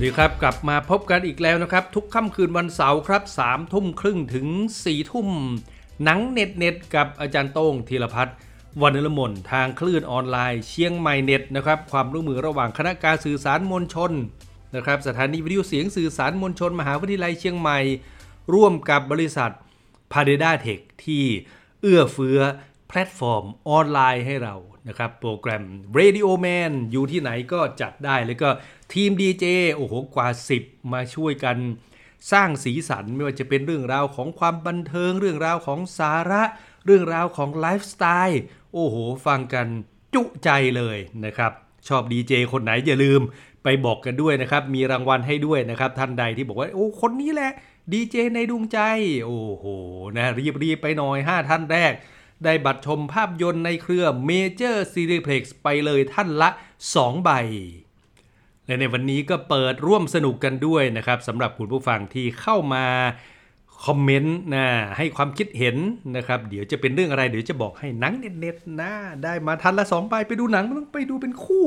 สวัสดีครับกลับมาพบกันอีกแล้วนะครับ ทุกค่ำคืนวันเสาร์ครับสามทุ่มครึ่งถึง4ี่ทุ่ม หนังเน็ตเน็ตกับอาจารย์โต้งธีรพัฒน์วันนลมนทางคลื่นออนไลน์เชียงใหม่เน็ตนะครับความร่วมมือระหว่างคณะการสื่อสารมวลชนนะครับสถานีวิทยุเสียงสื่อสารมวลชน มหาวิทยาลัยเชียงใหม่ ร่วมกับบริษัทพาเดด้า Tech ที่เอื้อเฟื้อ แพลตฟอร์มออนไลน์ให้เรานะครับโปรแกรม Radio Man อยู่ที่ไหนก็จัดได้แล้วก็ทีม DJ โอ้โหกว่า 10 มาช่วยกันสร้างสีสันไม่ว่าจะเป็นเรื่องราวของความบันเทิง เรื่องราวของสาระ เรื่องราวของไลฟ์สไตล์โอ้โห ฟังกันจุใจเลยนะครับชอบดีเจคนไหนอย่าลืมไปบอกกันด้วยนะครับ มีรางวัลให้ด้วยนะครับท่านใดที่บอกว่า โอ้คนนี้แหละดีเจในดวงใจ โอ้โหนะรีบๆไปหน่อย 5 ท่านแรก ได้บัตรชมภาพยนตร์ในเครือ Major Cineplex ไปเลยท่านละ 2 ใบ และในวันนี้ก็เปิดร่วมสนุกกันด้วยนะครับสำหรับคุณผู้ฟังที่เข้ามาคอมเมนต์นะให้ความคิดเห็นนะครับ เดี๋ยวจะเป็นเรื่องอะไร เดี๋ยวจะบอกให้หนังเน็ตๆนะได้มาทันละสองใบไปดูหนังมันต้องไปดูเป็นคู่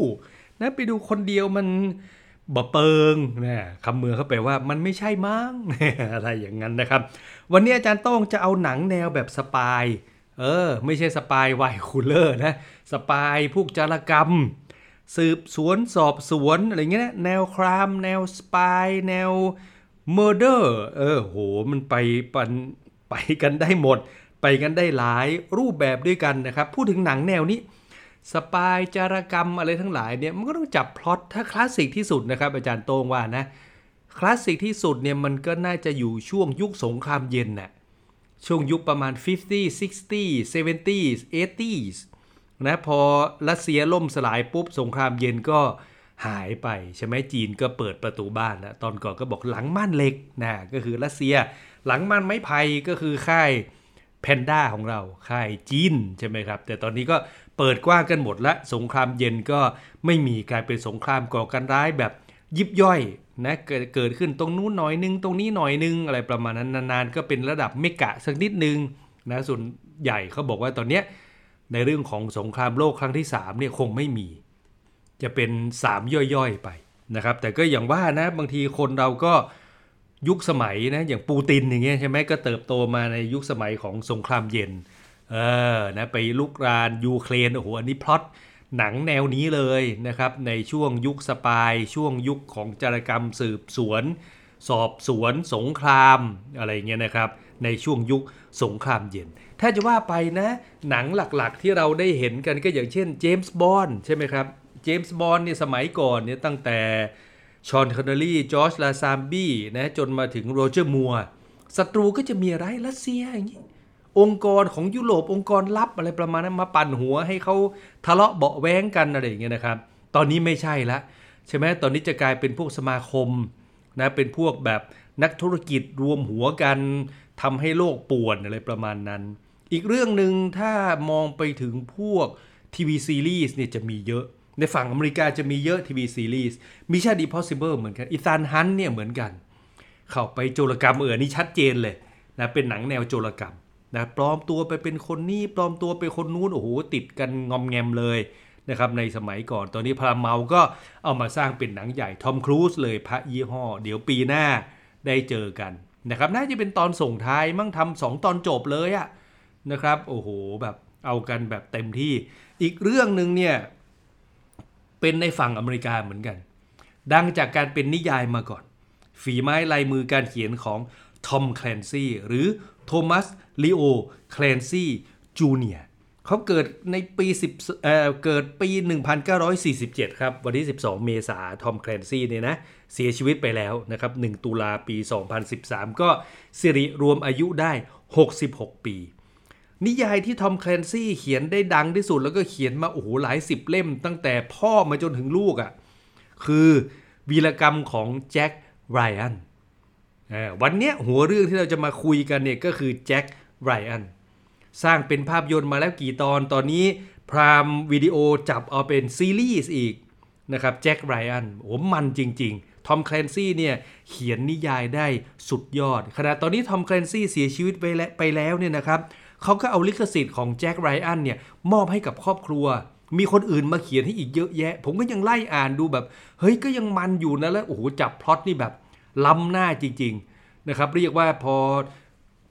นะไปดูคนเดียวมันบะเปิงนะคำเมือเข้าไปว่ามันไม่ใช่มั้งอะไรอย่างนั้นนะครับ วันนี้อาจารย์ต้องจะเอาหนังแนวแบบ spy เออ ไม่ใช่ Spy wine cooler นะ spy พวกจารกรรม สืบสวนสอบสวนอะไรเงี้ยแนว crime แนว spy แนว murder เออโหมันไปปันไปกันได้หมด ไปกันได้หลายรูปแบบด้วยกันนะครับ พูดถึงหนังแนวนี้ spy จารกรรมอะไรทั้งหลายเนี่ยมันก็ต้องจับพล็อตถ้าคลาสสิกที่สุดนะครับ อาจารย์โต้งว่านะคลาสสิกที่สุดเนี่ยมันก็น่าจะอยู่ช่วงยุคสงครามเย็นน่ะ ช่วงยุคประมาณ 50 60 70 80นะพอรัสเซียล่มสลายปุ๊บสงครามเย็นก็หายไปใช่ไหมจีนก็เปิดประตูบ้านแล้วตอนก่อนก็บอกหลังม่านเหล็กนะก็คือรัสเซียหลังม่านไม้ไผ่ก็คือค่ายแพนด้าของเราค่ายจีนใช่ไหมครับ แต่ตอนนี้ก็เปิดกว้างกันหมดและสงครามเย็นก็ไม่มีกลายเป็นสงครามก่อการร้ายแบบยิบย่อย นะเกิดเกิดขึ้นตรงนู้นหน่อยนึง ตรงนี้หน่อยนึง อะไรประมาณนั้นนานๆ ก็เป็นระดับเมกะสักนิดนึงนะส่วนใหญ่เขาบอกว่าตอนเนี้ยในเรื่องของสงครามโลกครั้งที่3เนี่ยคงไม่มี จะเป็น 3 ย่อยๆไปนะครับ แต่ก็อย่างว่านะบางทีคนเราก็ยุคสมัยนะอย่างปูตินอย่างเงี้ยใช่ไหมก็เติบโตมาในยุคสมัยของสงครามเย็นเออนะไปรุกรานยูเครนโอ้โหอันนี้พล็อต หนังแนวนี้เลยนะครับ ในช่วงยุค spy ช่วงยุคของจารกรรมสืบสวน สอบสวนสงครามอะไรเงี้ยนะครับ ในช่วงยุคสงครามเย็น ถ้าจะว่าไปนะ หนังหลักๆที่เราได้เห็นกันก็อย่างเช่นเจมส์บอนด์ใช่ไหมครับเจมส์บอนด์เนี่ยสมัยก่อนเนี่ยตั้งแต่ฌอนคอนเนอรี่จอร์จลาเซนบี้นะจนมาถึงโรเจอร์มัวร์ศัตรูก็จะมีอะไรรัสเซียอย่างนี้ องค์กรของยุโรปองค์กรลับอะไรประมาณนั้นมาปั่นหัวให้เขาทะเลาะเบาแว้งกันอะไรอย่างเงี้ยนะครับ ตอนนี้ไม่ใช่ละใช่ไหมตอนนี้จะกลายเป็นพวกสมาคมนะเป็นพวกแบบนักธุรกิจรวมหัวกันทำให้โลกป่วนอะไรประมาณนั้น อีกเรื่องหนึ่งถ้ามองไปถึงพวกทีวีซีรีส์เนี่ยจะมีเยอะ ในฝั่งอเมริกาจะมีเยอะทีวีซีรีส์Mission Impossible เหมือนกันอีธานฮันต์เนี่ยเหมือนกัน เข้าไปโจรกรรมเออนี่ชัดเจนเลยนะเป็นหนังแนวโจรกรรม นะปลอมตัวไปเป็นคนนี้ปลอมตัวไปคนนู้นโอ้โหติดกันงอมแงมเลยนะครับในสมัยก่อนตอนนี้พาราเมาท์ก็เอามาสร้างเป็นหนังใหญ่ทอมครูซเลยพระยี่ห้อ เดี๋ยวปีหน้าได้เจอกันนะครับน่าจะเป็นตอนส่งท้ายมั่งทำสองตอนจบเลยอะนะครับโอ้โหแบบเอากันแบบเต็มที่อีกเรื่องหนึ่งเนี่ยเป็นในฝั่งอเมริกาเหมือนกัน ดังจากการเป็นนิยายมาก่อน ฝีไม้ลายมือการเขียนของ ทอมแคลนซี่หรือโทมัสลีโอแคลนซี่จูเนียเขาเกิดในปี10เอ่อเกิดปี 1947 ครับ วันที่ 12 เมษาทอมแคลนซี่เนี่ยนะเสียชีวิตไปแล้วนะครับ 1 ตุลาปี 2013 ก็สิริรวมอายุได้ 66 ปี นิยายที่ทอมแคลนซี่เขียนได้ดังที่สุด แล้วก็เขียนมาโอ้โหหลายสิบเล่ม ตั้งแต่พ่อมาจนถึงลูกอะ่ะคือวีรกรรมของแจ็คไรอัน วันเนี้ยหัวเรื่องที่เราจะมาคุยกันเนี่ยก็คือแจ็คไรอันสร้างเป็นภาพยนตร์มาแล้วกี่ตอนตอนนี้พรามวิดีโอจับเอาเป็นซีรีส์อีกนะครับแจ็คไรอันโอ้มันจริง ๆ ทอมแคลนซี่เนี่ยเขียนนิยายได้สุดยอด ขณะตอนนี้ทอมแคลนซี่เสียชีวิตไปแล้วไปแล้วเนี่ยนะครับเขาก็เอาลิขสิทธิ์ของแจ็คไรอันเนี่ยมอบให้กับครอบครัว มีคนอื่นมาเขียนให้อีกเยอะแยะ ผมก็ยังไล่อ่านดูแบบ เฮ้ยก็ยังมันอยู่นะแล้วโอ้โหจับพล็อตนี่แบบ ล้ำหน้าจริงๆนะครับเรียกว่าพอ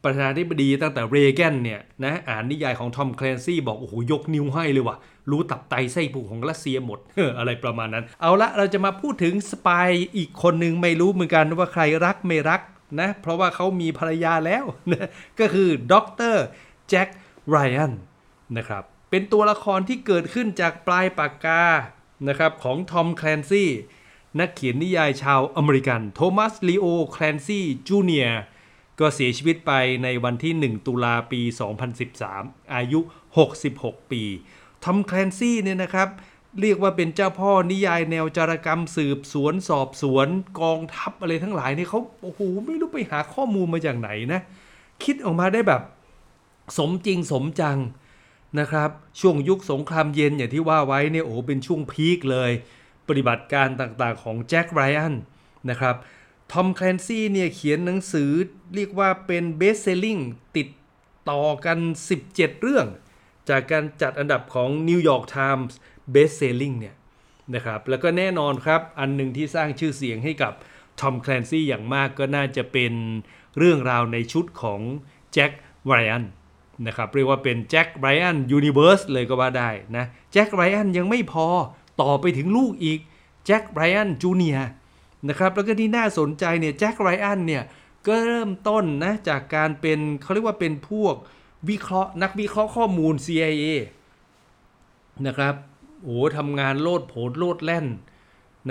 ประธานาธิบดีตั้งแต่เรแกนเนี่ยนะอ่านนิยายของทอมแคลนซี่บอก โอ้โห ยกนิ้วให้เลยว่ะ รู้ตับไตไส้พุงของรัสเซียหมด อะไรประมาณนั้น เอาละเราจะมาพูดถึงสปายอีกคนหนึ่งไม่รู้เหมือนกันว่าใครรักไม่รักนะ เพราะว่าเขามีภรรยาแล้วนะก็คือดรแจ็คไรอันนะครับเป็นตัวละครที่เกิดขึ้นจากปลายปากกานะครับของทอมแคลนซี่ นักเขียนนิยายชาวอเมริกัน โทมัสลีโอแคลนซี่จูเนียร์ก็เสียชีวิตไปในวันที่ 1 ตุลาปี 2013 อายุ 66 ปีทอมแคลนซี่เนี่ยนะครับ เรียกว่าเป็นเจ้าพ่อนิยายแนวจารกรรมสืบสวนสอบสวน กองทัพอะไรทั้งหลายเนี่ยเขาโอ้โหไม่รู้ไปหาข้อมูลมาจากไหนนะ คิดออกมาได้แบบสมจริงสมจังนะครับ ช่วงยุคสงครามเย็นอย่างที่ว่าไว้เนี่ยโอ้เป็นช่วงพีคเลย ปฏิบัติการต่างๆของแจ็คไรอันนะครับทอมแคลนซี่เนี่ยเขียนหนังสือเรียกว่าเป็น best selling ติดต่อกัน 17 เรื่อง จากการจัดอันดับของ New York Times Best Selling เนี่ยนะครับแล้วก็แน่นอนครับอันหนึ่งที่สร้างชื่อเสียงให้กับทอมแคลนซี่อย่างมากก็น่าจะเป็นเรื่องราวในชุดของแจ็คไรอันนะครับเรียกว่าเป็นแจ็คไรอัน universe เลยก็ว่าได้นะแจ็คไรอันยังไม่พอ ต่อไปถึงลูกอีกแจ็คไรอันจูเนียนะครับแล้วก็ที่น่าสนใจเนี่ยแจ็คไรอันเนี่ยก็เริ่มต้นนะจากการเป็นเขาเรียกว่าเป็นพวกวิเคราะห์นักวิเคราะห์ข้อมูล CIA นะครับโอ้ทำงานโลดโผนโลดแล่น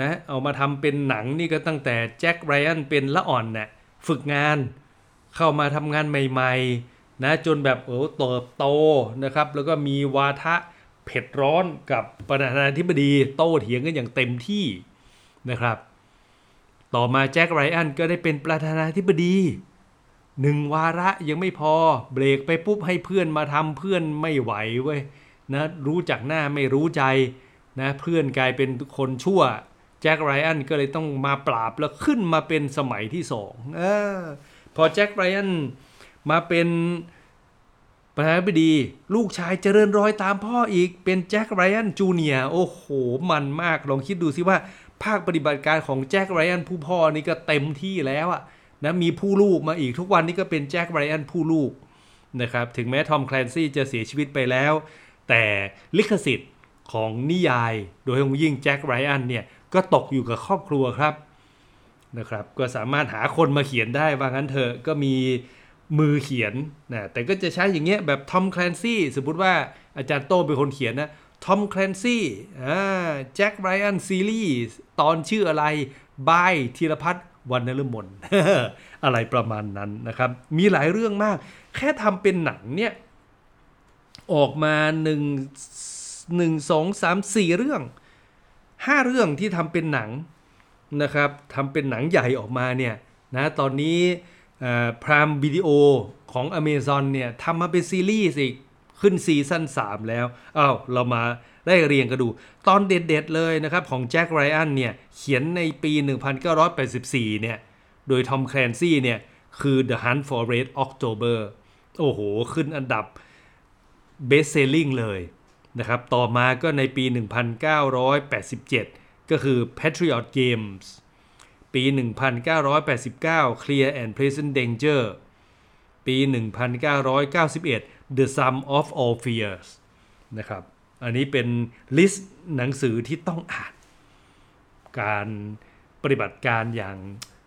นะเอามาทำเป็นหนังนี่ก็ตั้งแต่แจ็คไรอันเป็นละอ่อนเนะ่ยฝึกงานเข้ามาทำงานใหม่ๆนะจนแบบโอ้เติบโตนะครับแล้วก็มีวาทะ เผ็ดร้อนกับประธานาธิบดีโต้เถียงกันอย่างเต็มที่นะครับ ต่อมาแจ็คไรอันก็ได้เป็นประธานาธิบดีหนึ่งวาระยังไม่พอเบรกไปปุ๊บให้เพื่อนมาทำเพื่อนไม่ไหวเว้ยนะรู้จักหน้าไม่รู้ใจนะเพื่อนกลายเป็นคนชั่วแจ็คไรอันก็เลยต้องมาปราบแล้วขึ้นมาเป็นสมัยที่สองอพอแจ็คไรอันมาเป็น ประธานาธิบดี ลูกชายเจริญรอยตามพ่ออีกเป็นแจ็คไรอันจูเนียโอ้โห มันมาก ลองคิดดูสิว่า ภาคปฏิบัติการของแจ็คไรอันผู้พ่อนี่ก็เต็มที่แล้วอะนะมีผู้ลูกมาอีกทุกวันนี้ก็เป็นแจ็คไรอันผู้ลูกนะครับถึงแม้ทอมแคลนซี่จะเสียชีวิตไปแล้ว แต่ลิขสิทธิ์ของนิยาย โดยยิ่งแจ็คไรอันเนี่ยก็ตกอยู่กับครอบครัวครับนะครับ ก็สามารถหาคนมาเขียนได้ว่างั้นเถอะก็มี มือเขียนนะแต่ก็จะใช้อย่างเงี้ยแบบทอมแคลนซี่สมมติว่าอาจารย์โต้เป็นคนเขียนนะทอมแคลนซี่อ่าแจ็คไรอันซีรีส์ตอนชื่ออะไรบายธีรพัฒน์วันนฤมลอะไรประมาณนั้นนะครับ มีหลายเรื่องมาก แค่ทำเป็นหนังเนี่ย ออกมาหนึ่งหนึ่งสองสามสี่เรื่องห้าเรื่องที่ทำเป็นหนังนะครับทำเป็นหนังใหญ่ออกมาเนี่ยนะตอนนี้ พรามวิดีโอของ Amazon เนี่ยทำมาเป็นซีรีส์อีก ขึ้นซีซั่น3 แล้วอ้าวเรามาได้เรียงกันดู ตอนเด็ดๆเลยนะครับ ของแจ็คไรอันเนี่ยเขียนในปี 1984 เนี่ย โดยทอมแคลนซี่เนี่ย คือ The Hunt for Red October โอ้โห ขึ้นอันดับ best selling เลยนะครับ ต่อมาก็ในปี 1987 ก็คือ Patriot Games ปี 1989 Clear and Present Danger ปี 1991 The Sum of All Fears นะครับ อันนี้เป็นลิสต์หนังสือที่ต้องอ่าน การปฏิบัติการอย่าง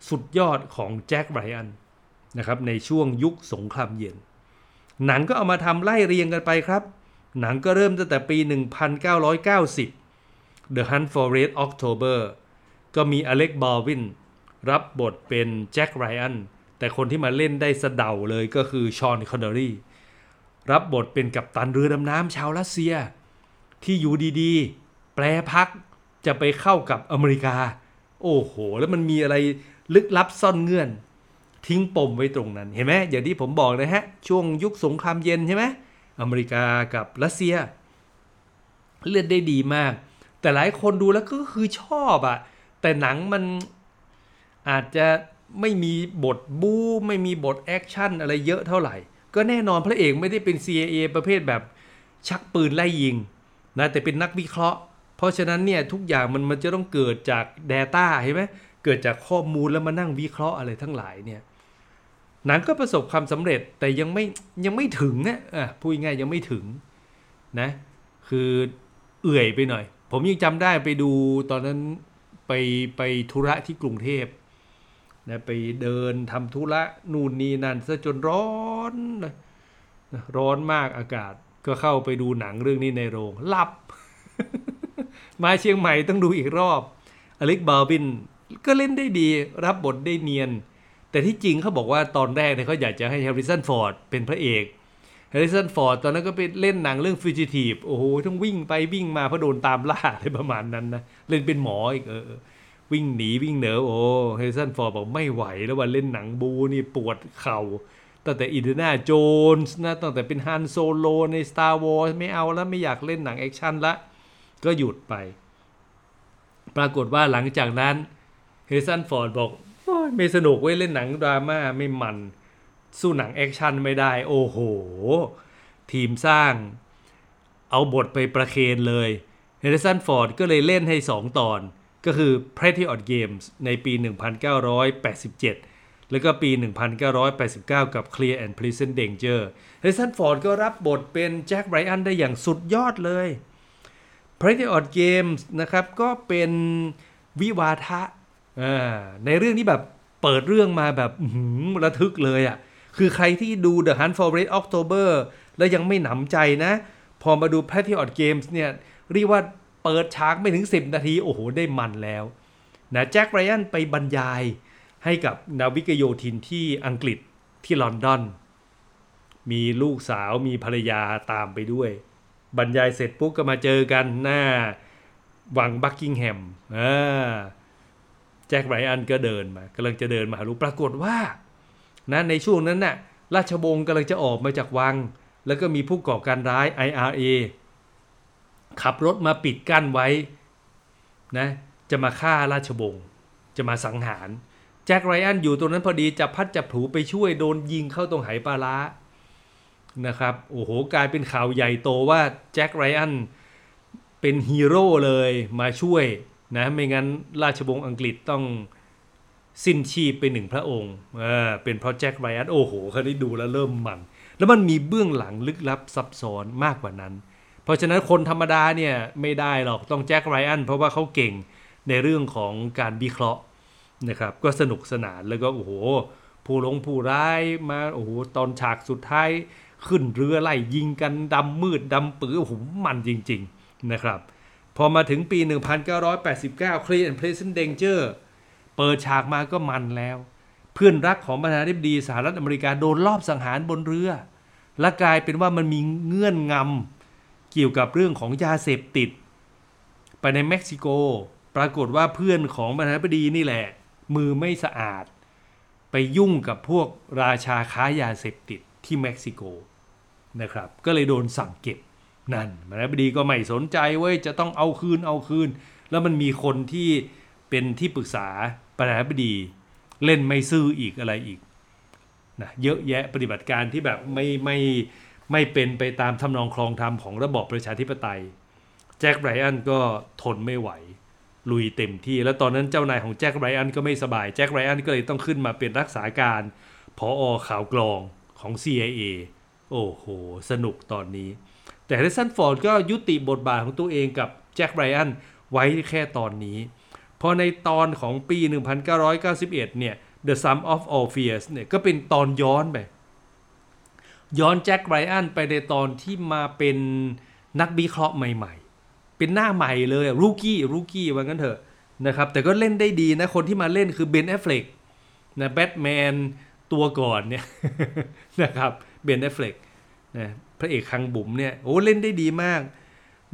สุดยอดของแจ็คไรอันนะครับในช่วงยุคสงครามเย็น หนังก็เอามาทำไล่เรียงกันไปครับ หนังก็เริ่มตั้งแต่ปี 1990 The Hunt for Red October ก็มีอเล็กบอลวินรับบทเป็นแจ็คไรอันแต่คนที่มาเล่นได้สะเดาเลยก็คือชอนคอนเนอรี่รับบทเป็นกัปตันเรือดำน้ำชาวรัสเซีย ที่อยู่ดีๆ แปลพักจะไปเข้ากับอเมริกา โอ้โห แล้วมันมีอะไรลึกลับซ่อนเงื่อน ทิ้งปมไว้ตรงนั้น เห็นไหมอย่างที่ผมบอกนะฮะ ช่วงยุคสงครามเย็นใช่ไหมอเมริกากับรัสเซีย เลือดได้ดีมาก แต่หลายคนดูแล้วก็คือชอบอะ แต่หนังมันอาจจะไม่มีบทบู๊ไม่มีบทแอคชั่นอะไรเยอะเท่าไหร่ ก็แน่นอนพระเอกไม่ได้เป็น CIA ประเภทแบบชักปืนไล่ยิงนะแต่เป็นนักวิเคราะห์ เพราะฉะนั้นเนี่ยทุกอย่างมันมันจะต้องเกิดจาก Data เห็นไหมเกิดจากข้อมูลแล้วมานั่งวิเคราะห์อะไรทั้งหลายเนี่ยหนังก็ประสบความสำเร็จแต่ยังไม่ยังไม่ถึงนะอะพูดง่ายยังไม่ถึงนะคือเอื่อยไปหน่อย ผมยังจำได้ไปดูตอนนั้น ไปไปธุระที่กรุงเทพนะไปเดินทำธุระนู่นนี่นั่นซะจนร้อนนะร้อนมากอากาศก็เข้าไปดูหนังเรื่องนี้ในโรงหลับ มาเชียงใหม่ต้องดูอีกรอบ อเล็กบาบินก็เล่นได้ดีรับบทได้เนียน แต่ที่จริงเขาบอกว่าตอนแรกเนี่ยเขาอยากจะให้แฮร์ริสันฟอร์ดเป็นพระเอก แฮร์ริสันฟอร์ดตอนนั้นก็ไปเล่นหนังเรื่อง Fugitive โอ้โหต้องวิ่งไปวิ่งมาเพราะโดนตามล่าอะไรประมาณนั้นนะเล่นเป็นหมออีกเออวิ่งหนีวิ่งเหนือโอ้แฮร์ริสันฟอร์ดบอกไม่ไหวแล้วว่าเล่นหนังบู๊นี่ปวดเข่าตั้งแต่อินเดียนาโจนส์นะตั้งแต่เป็นฮันโซโลใน Star Wars ไม่เอาแล้วไม่อยากเล่นหนังแอคชั่นละ ก็หยุดไป ปรากฏว่าหลังจากนั้นแฮร์ริสันฟอร์ดบอกไม่สนุกเว้ยเล่นหนังดราม่าไม่มัน สู้หนังแอคชั่นไม่ได้ โอ้โห ทีมสร้างเอาบทไปประเคนเลยแฮร์ริสันฟอร์ดก็เลยเล่นให้ 2 ตอน ก็คือ Patriot Games ในปี 1987 แล้วก็ปี 1989 กับ Clear and Present Danger เฮดสันฟอร์ดก็รับบทเป็นแจ็คไบรอันได้อย่างสุดยอดเลย Pretty Odd Games นะครับก็เป็นวิวาทะในเรื่องนี้แบบเปิดเรื่องมาแบบระทึกเลยอะ่ะ คือใครที่ดู The Hunt for Red October แล้วยังไม่หนำใจนะ พอมาดู Pretty Odd Games เนี่ยเรียกว่าเปิดฉากไม่ถึง 10 นาที โอ้โห ได้มันแล้วนะแจ็คไรอันไปบรรยายให้กับนาวิกโยธินที่อังกฤษที่ลอนดอน มีลูกสาวมีภรรยาตามไปด้วย บรรยายเสร็จปุ๊บก็มาเจอกันหน้าวังบักกิงแฮมแจ็คไรอันก็เดินมากำลังจะเดินมาหารู้ปรากฏว่า นะในช่วงนั้นน่ะราชวงศ์กำลังจะออกมาจากวัง แล้วก็มีผู้ก่อการร้าย IRA ขับรถมาปิดกั้นไว้นะจะมาฆ่าราชวงศ์จะมาสังหารแจ็คไรอันอยู่ตรงนั้นพอดีจะพัดจับถูไปช่วยโดนยิงเข้าตรงไหปลาล้านะครับโอ้โหกลายเป็นข่าวใหญ่โตว่าแจ็คไรอันเป็นฮีโร่เลยมาช่วยนะไม่งั้นราชวงศ์อังกฤษต้อง สิ้นชีพไปหนึ่งพระองค์เป็นเพราะแจ็คไรอันโอ้โหเขาได้ดูแล้วเริ่มมัน แล้วมันมีเบื้องหลังลึกลับซับซ้อนมากกว่านั้น เพราะฉะนั้นคนธรรมดาเนี่ยไม่ได้หรอกต้องแจ็คไรอันเพราะว่าเขาเก่งในเรื่องของการวิเคราะห์นะครับ ก็สนุกสนานแล้วก็โอ้โห ผู้ลงผู้ร้ายมาโอ้โหตอนฉากสุดท้ายขึ้นเรือไล่ยิงกันดำมืดดำปื้อโอ้โหมันจริง ๆนะครับ พอมาถึงปี 1989 Clear and Pleasant Danger เปิดฉากมาก็มันแล้ว เพื่อนรักของประธานาธิบดีสหรัฐอเมริกาโดนลอบสังหารบนเรือ และกลายเป็นว่ามันมีเงื่อนงำเกี่ยวกับเรื่องของยาเสพติด ไปในเม็กซิโก ปรากฏว่าเพื่อนของประธานาธิบดีนี่แหละ มือไม่สะอาด ไปยุ่งกับพวกราชาค้ายาเสพติดที่เม็กซิโกนะครับ ก็เลยโดนสั่งเก็บนั่นมานาธิบดีก็ไม่สนใจเว้ยจะต้องเอาคืนเอาคืน แล้วมันมีคนที่เป็นที่ปรึกษา ประธานาธิบดีเล่นไม่ซื่ออีกอะไรอีกนะเยอะแยะปฏิบัติการที่แบบไม่ไม่ไม่เป็นไปตามทำนองคลองธรรมของระบอบประชาธิปไตย แจ็คไรอันก็ทนไม่ไหว ลุยเต็มที่ แล้วตอนนั้นเจ้านายของแจ็คไรอันก็ไม่สบาย แจ็คไรอันก็เลยต้องขึ้นมาเป็นรักษาการพออข่าวกรองของ CIA โอ้โห สนุกตอนนี้ แต่เฮสันฟอร์ดก็ยุติบทบาทของตัวเองกับแจ็คไรอันไว้แค่ตอนนี้ อในตอนของปี 1991 เนี่ย The Sum of All Fears เนี่ยก็เป็นตอนย้อนไป ย้อนแจ็คไรอันไปในตอนที่มาเป็นนักวิเคราะห์ใหม่ๆ เป็นหน้าใหม่เลย rookie rookie ว่างั้นเถอะนะครับแต่ก็เล่นได้ดีนะ คนที่มาเล่นคือเบนแอฟเฟล็กนะแบทแมนตัวก่อนเนี่ยนะครับเบนแอฟเฟล็กนะพระเอกคังบุ๋มเนี่ยโอ้เล่นได้ดีมาก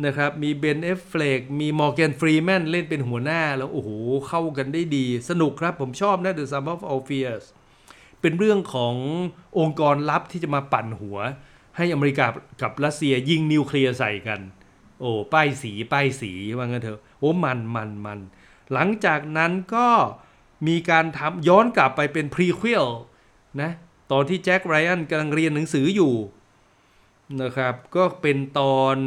นะครับมีเบนแอฟเฟล็กมีมอร์แกนฟรีแมนเล่นเป็นหัวหน้าแล้ว โอ้โห เข้ากันได้ดี สนุกครับผมชอบนะ The Sum of All Fears เป็นเรื่องขององค์กรลับที่จะมาปั่นหัว ให้อเมริกากับรัสเซียยิงนิวเคลียร์ใส่กัน โอ้ป้ายสีป้ายสีว่างั้นเถอะโอ้มันมันมันหลังจากนั้นก็มีการทำย้อนกลับไปเป็น prequelนะตอนที่แจ็คไรอันกำลังเรียนหนังสืออยู่ นะครับก็เป็นตอน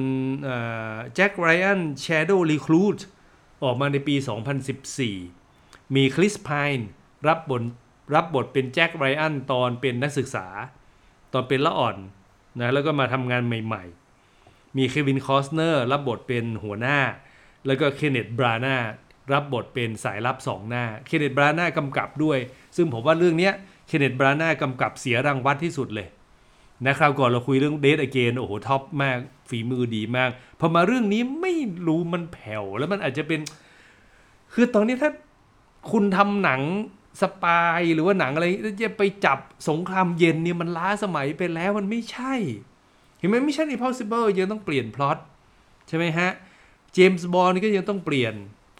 แจ็คไรอัน Shadow Recruit ออกมาในปี 2014 มีคริสพายน์รับบทรับบทเป็นแจ็คไรอันตอนเป็นนักศึกษา ตอนเป็นละอ่อนนะแล้วก็มาทำงานใหม่ๆ มีเควินคอสเนอร์รับบทเป็นหัวหน้า แล้วก็เคนเนธบรานาห์รับบทเป็นสายลับสองหน้า เคนเนธบรานาห์กำกับด้วย ซึ่งผมว่าเรื่องนี้เคนเนตบราน่ากำกับเสียรางวัลที่สุดเลย นะครับก่อนเราคุยเรื่องเดทอเกนโอ้โหท็อปมากฝีมือดีมากพอมาเรื่องนี้ไม่รู้มันแผ่วแล้วมันอาจจะเป็น คือตอนนี้ถ้าคุณทำหนังสปายหรือว่าหนังอะไรจะไปจับสงครามเย็นเนี่ยมันล้าสมัยไปแล้วมันไม่ใช่ เห็นไหมไม่ใช่ impossible ยังต้องเปลี่ยนพล็อตใช่ไหมฮะเจมส์บอลนี่ก็ยังต้องเปลี่ยน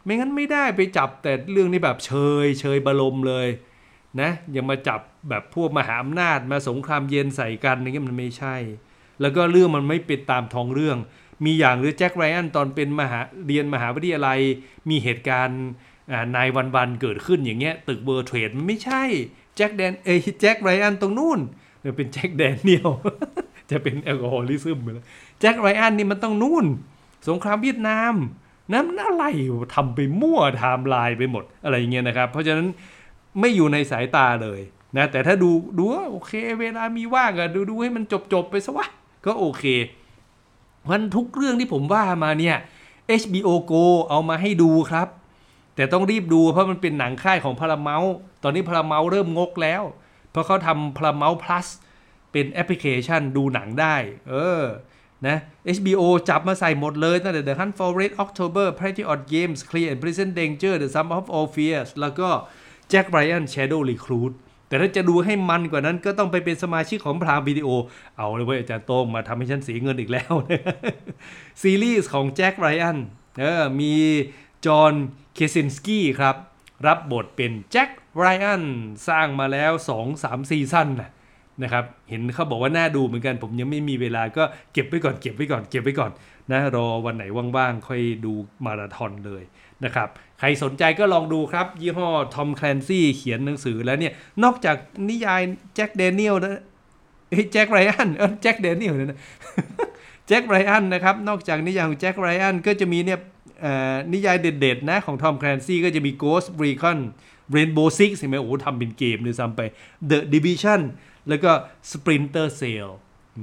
ไม่งั้นไม่ได้ไปจับแต่เรื่องนี้แบบเชย เชยบรมเลย นะยังมาจับแบบพวกมหาอำนาจมาสงครามเย็นใส่กันนี่มันไม่ใช่ แล้วก็เรื่องมันไม่เป็นตามท้องเรื่อง มีอย่างหรือแจ็คไรอันตอนเป็นมหาเรียนมหาวิทยาลัย มีเหตุการณ์ nine one one เกิดขึ้นอย่างเงี้ยตึก World Trade มันไม่ใช่แจ็คแดนเอแจ็คไรอันตรงนู่นเป็นแจ็คแดนเนียลจะเป็น alcoholism ไปแล้วแจ็คไรอันนี่มันต้องนู่น สงครามเวียดนามนั่นอะไรทำไปมั่วไทม์ไลน์ไปหมดอะไรอย่างเงี้ยนะครับ เพราะฉะนั้น ไม่อยู่ในสายตาเลยนะแต่ถ้าดูดูโอเค เวลามีว่างอะดูดูให้มันจบจบไปซะวะก็โอเควันทุกเรื่องที่ผมว่ามาเนี่ย HBO Go เอามาให้ดูครับ แต่ต้องรีบดูเพราะมันเป็นหนังค่ายของพาราเมลตอนนี้พาราเมาท์เริ่มงกแล้ว เพราะเขาทำพาราเมล plus เป็นแอปพลิเคชันดูหนังได้ เออนะ HBO จับมาใส่หมดเลยตั้งแต่ The Hunt for Red October Patriot Games Clear and Present Danger The Sum of All Fears แล้วก็ Jack Ryan Shadow Recruit แต่ถ้าจะดูให้มันกว่านั้นก็ต้องไปเป็นสมาชิกของ Prime Video เอาเลยเว้ยอาจารย์โต้งมาทำให้ฉันเสียเงินอีกแล้ว ซีรีส์ของ Jack Ryan เออมี John Krasinski ครับ รับบทเป็นแจ็คไรอันสร้างมาแล้ว 2-3 ซีซั่นนะครับ เห็นเขาบอกว่าน่าดูเหมือนกันผมยังไม่มีเวลาก็เก็บไว้ก่อนเก็บไว้ก่อนเก็บไว้ก่อนนะรอวันไหนว่างๆ ค่อยดูมาราธอนเลย นะครับใครสนใจก็ลองดูครับ ยี่ห้อทอมแคลนซี่เขียนหนังสือแล้วเนี่ย นอกจากนิยายแจ็คเดเนียลนะแจ็คไรอันเออแจ็คเดนียลนะแจ็คไรอันนะครับ นอกจากนิยายของแจ็คไรอันก็จะมีเนี่ยนิยายเด็ดๆนะของทอมแคลนซี่ก็จะมี Ghost Recon Rainbow Six เห็นไหมโอ้ทำเป็นเกมเลยซ้ำไป The Division แล้วก็ Sprinter Cell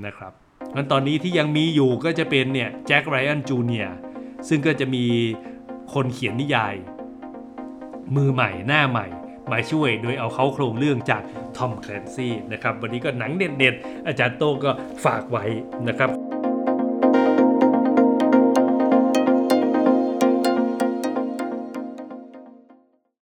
นะครับงั้นตอนนี้ที่ยังมีอยู่ก็จะเป็นเนี่ยแจ็คไรอันจูเนียซึ่งก็จะมี คนเขียนนิยาย มือใหม่หน้าใหม่มาช่วยโดยเอาเขาโครงเรื่องจากทอมแคลนซี่นะครับ วันนี้ก็หนังเด็ดๆ อาจารย์โต้ก็ฝากไว้นะครับ